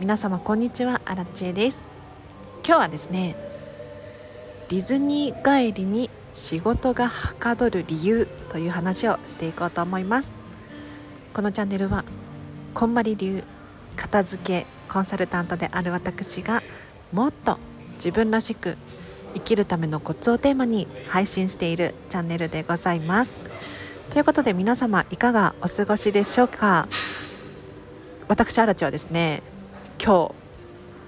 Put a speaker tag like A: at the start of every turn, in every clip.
A: 皆様こんにちは。アラチェです。今日はですねディズニー帰りに仕事がはかどる理由という話をしていこうと思います。このチャンネルはこんまり流片付けコンサルタントである私がもっと自分らしく生きるためのコツをテーマに配信しているチャンネルでございます。ということで皆様いかがお過ごしでしょうか？私アラチはですね今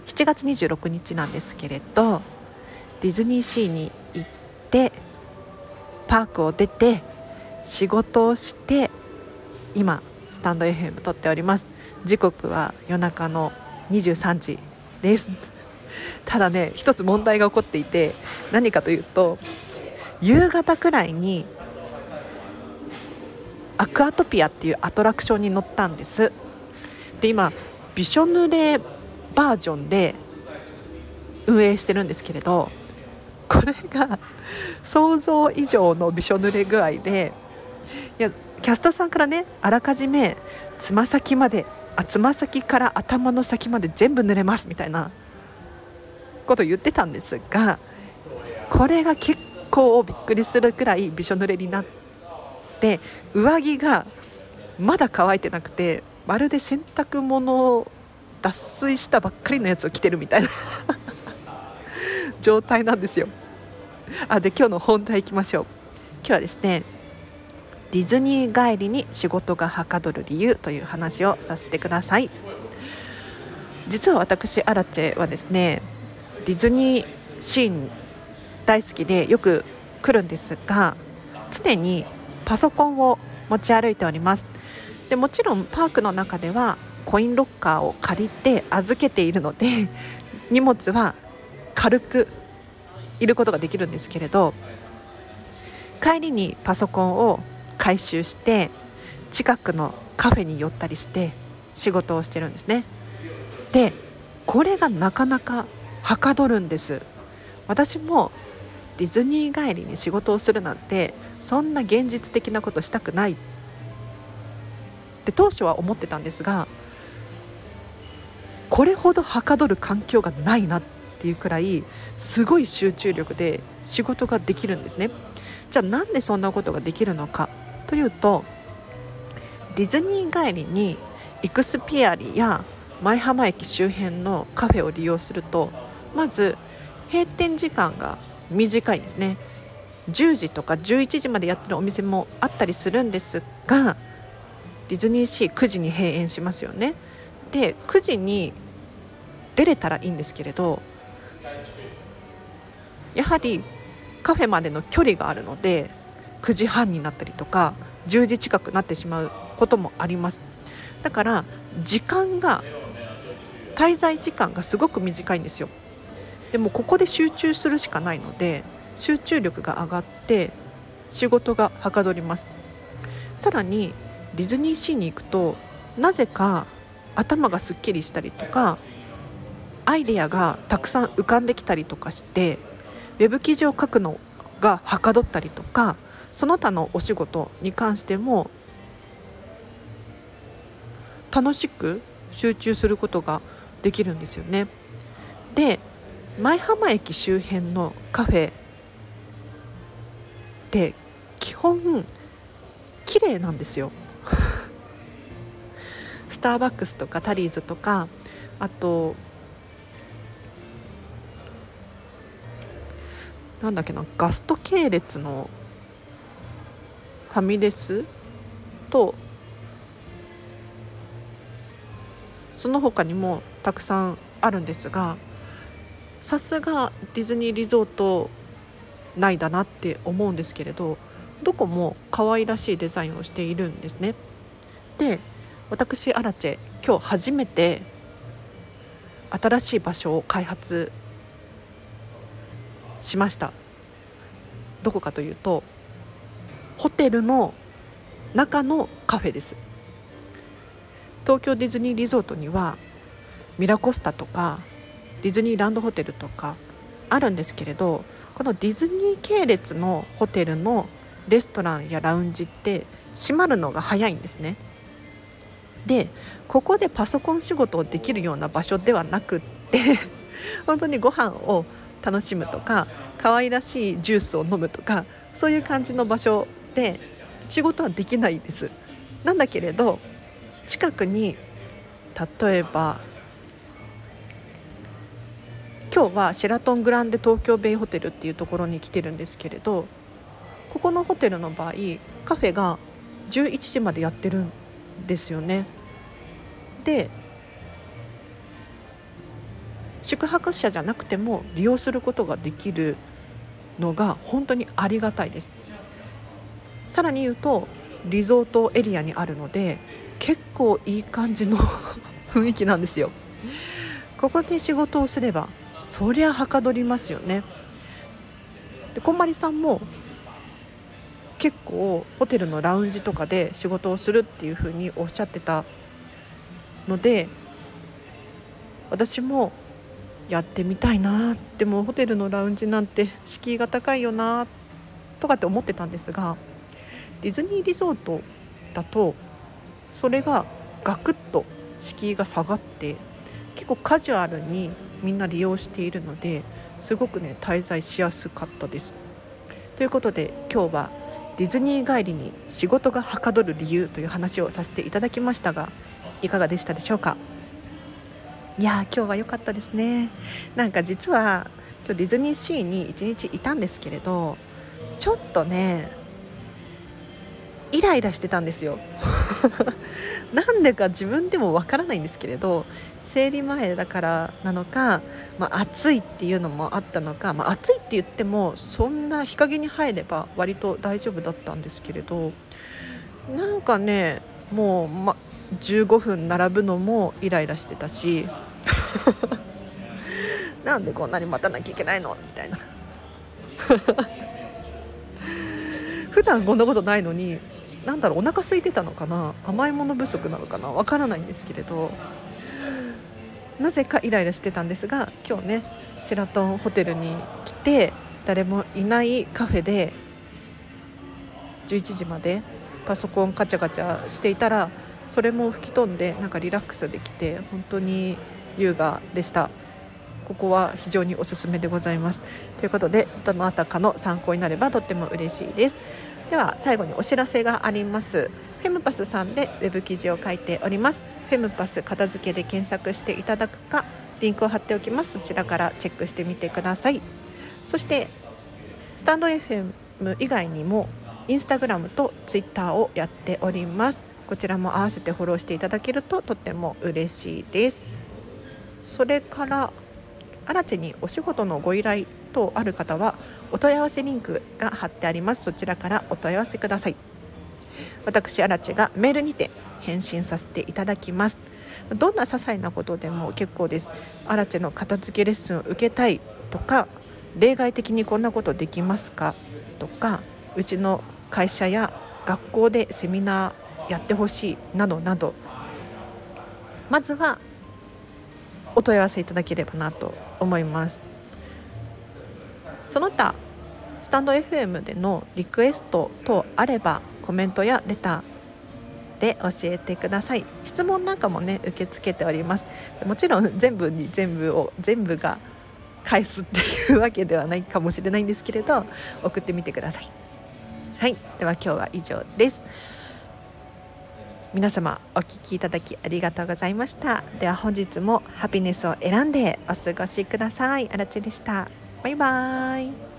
A: 日7月26日なんですけれどディズニーシーに行ってパークを出て仕事をして今スタンド FM 撮っております。時刻は夜中の23時です。ただね一つ問題が起こっていて何かというと夕方くらいにアクアトピアっていうアトラクションに乗ったんです。で今びしょ濡れバージョンで運営してるんですけれどこれが想像以上のびしょ濡れ具合でいやキャストさんからねあらかじめつま先まであつま先から頭の先まで全部濡れますみたいなこと言ってたんですがこれが結構びっくりするくらいびしょ濡れになって上着がまだ乾いてなくてまるで洗濯物を脱水したばっかりのやつを着てるみたいな。状態なんですよ。あで今日の本題いきましょう。今日はですねディズニー帰りに仕事がはかどる理由という話をさせてください。実は私アラチェはですねディズニーシーン大好きでよく来るんですが常にパソコンを持ち歩いております。でもちろんパークの中ではコインロッカーを借りて預けているので 荷物は軽くいることができるんですけれど帰りにパソコンを回収して近くのカフェに寄ったりして仕事をしてるんですね。でこれがなかなかはかどるんです。私もディズニー帰りに仕事をするなんてそんな現実的なことしたくない。って当初は思ってたんですがこれほどはかどる環境がないなっていうくらいすごい集中力で仕事ができるんですね。じゃあなんでそんなことができるのかというとディズニー帰りにイクスピアリや舞浜駅周辺のカフェを利用するとまず閉店時間が短いですね。10時とか11時までやってるお店もあったりするんですがディズニーシー9時に閉園しますよね。で9時に出れたらいいんですけれどやはりカフェまでの距離があるので9時半になったりとか10時近くなってしまうこともあります。だから時間が滞在時間がすごく短いんですよ。でもここで集中するしかないので集中力が上がって仕事がはかどります。さらにディズニーシーに行くとなぜか頭がすっきりしたりとかアイデアがたくさん浮かんできたりとかしてウェブ記事を書くのがはかどったりとかその他のお仕事に関しても楽しく集中することができるんですよね。で舞浜駅周辺のカフェって基本綺麗なんですよ。スターバックスとかタリーズとかあとなんだっけなガスト系列のファミレスとその他にもたくさんあるんですがさすがディズニーリゾート内だなって思うんですけれどどこも可愛らしいデザインをしているんですね。で私アラチェ今日初めて新しい場所を開発しました。どこかというとホテルの中のカフェです。東京ディズニーリゾートにはミラコスタとかディズニーランドホテルとかあるんですけれどこのディズニー系列のホテルのレストランやラウンジって閉まるのが早いんですね。でここでパソコン仕事をできるような場所ではなくって 本当にご飯を楽しむとか可愛らしいジュースを飲むとかそういう感じの場所で仕事はできないです。なんだけれど近くに例えば今日はシェラトングランデ東京ベイホテルっていうところに来てるんですけれどここのホテルの場合カフェが11時までやってるんですよね。で宿泊者じゃなくても利用することができるのが本当にありがたいです。さらに言うとリゾートエリアにあるので結構いい感じの 雰囲気なんですよ。ここで仕事をすればそりゃはかどりますよね。でこんまりさんも結構ホテルのラウンジとかで仕事をするっていうふうにおっしゃってたので私もやってみたいなでもうホテルのラウンジなんて敷居が高いよなとかって思ってたんですがディズニーリゾートだとそれがガクッと敷居が下がって結構カジュアルにみんな利用しているのですごくね滞在しやすかったです。ということで今日はディズニー帰りに仕事がはかどる理由という話をさせていただきましたがいかがでしたでしょうか？いや今日は良かったですね。なんか実は今日ディズニーシーに一日いたんですけれどちょっとねイライラしてたんですよ。なんでか自分でもわからないんですけれど生理前だからなのか、まあ、暑いっていうのもあったのか、まあ、暑いって言ってもそんな日陰に入れば割と大丈夫だったんですけれどなんかねもう、ま、15分並ぶのもイライラしてたし なんでこんなに待たなきゃいけないの？みたいな。普段こんなことないのになんだろうお腹空いてたのかな？甘いもの不足なのかな？わからないんですけれど。なぜかイライラしてたんですが今日ねシェラトンホテルに来て誰もいないカフェで11時までパソコンカチャカチャしていたらそれも吹き飛んでなんかリラックスできて本当に優雅でした。ここは非常におすすめでございます。ということでどなたかの参考になればとっても嬉しいです。では最後にお知らせがあります。フェムパスさんでウェブ記事を書いております。フェムパス片付けで検索していただくかリンクを貼っておきます。そちらからチェックしてみてください。そしてスタンド FM 以外にもインスタグラムとツイッターをやっております。こちらも合わせてフォローしていただけるととっても嬉しいです。それから新地にお仕事のご依頼等ある方はお問い合わせリンクが貼ってあります。そちらからお問い合わせください。私荒地がメールにて返信させていただきます。どんな些細なことでも結構です。荒地の片付けレッスンを受けたいとか例外的にこんなことできますかとかうちの会社や学校でセミナーやってほしいなどなど。まずはお問い合わせいただければなと思います。その他スタンド FM でのリクエスト等あればコメントやレターで教えてください。質問なんかもね受け付けております。もちろん全部に全部を全部が返すっていうわけではないかもしれないんですけれど送ってみてください。はい。では今日は以上です。皆様お聴きいただきありがとうございました。では本日もハピネスを選んでお過ごしください。あらちでした。バイバーイ。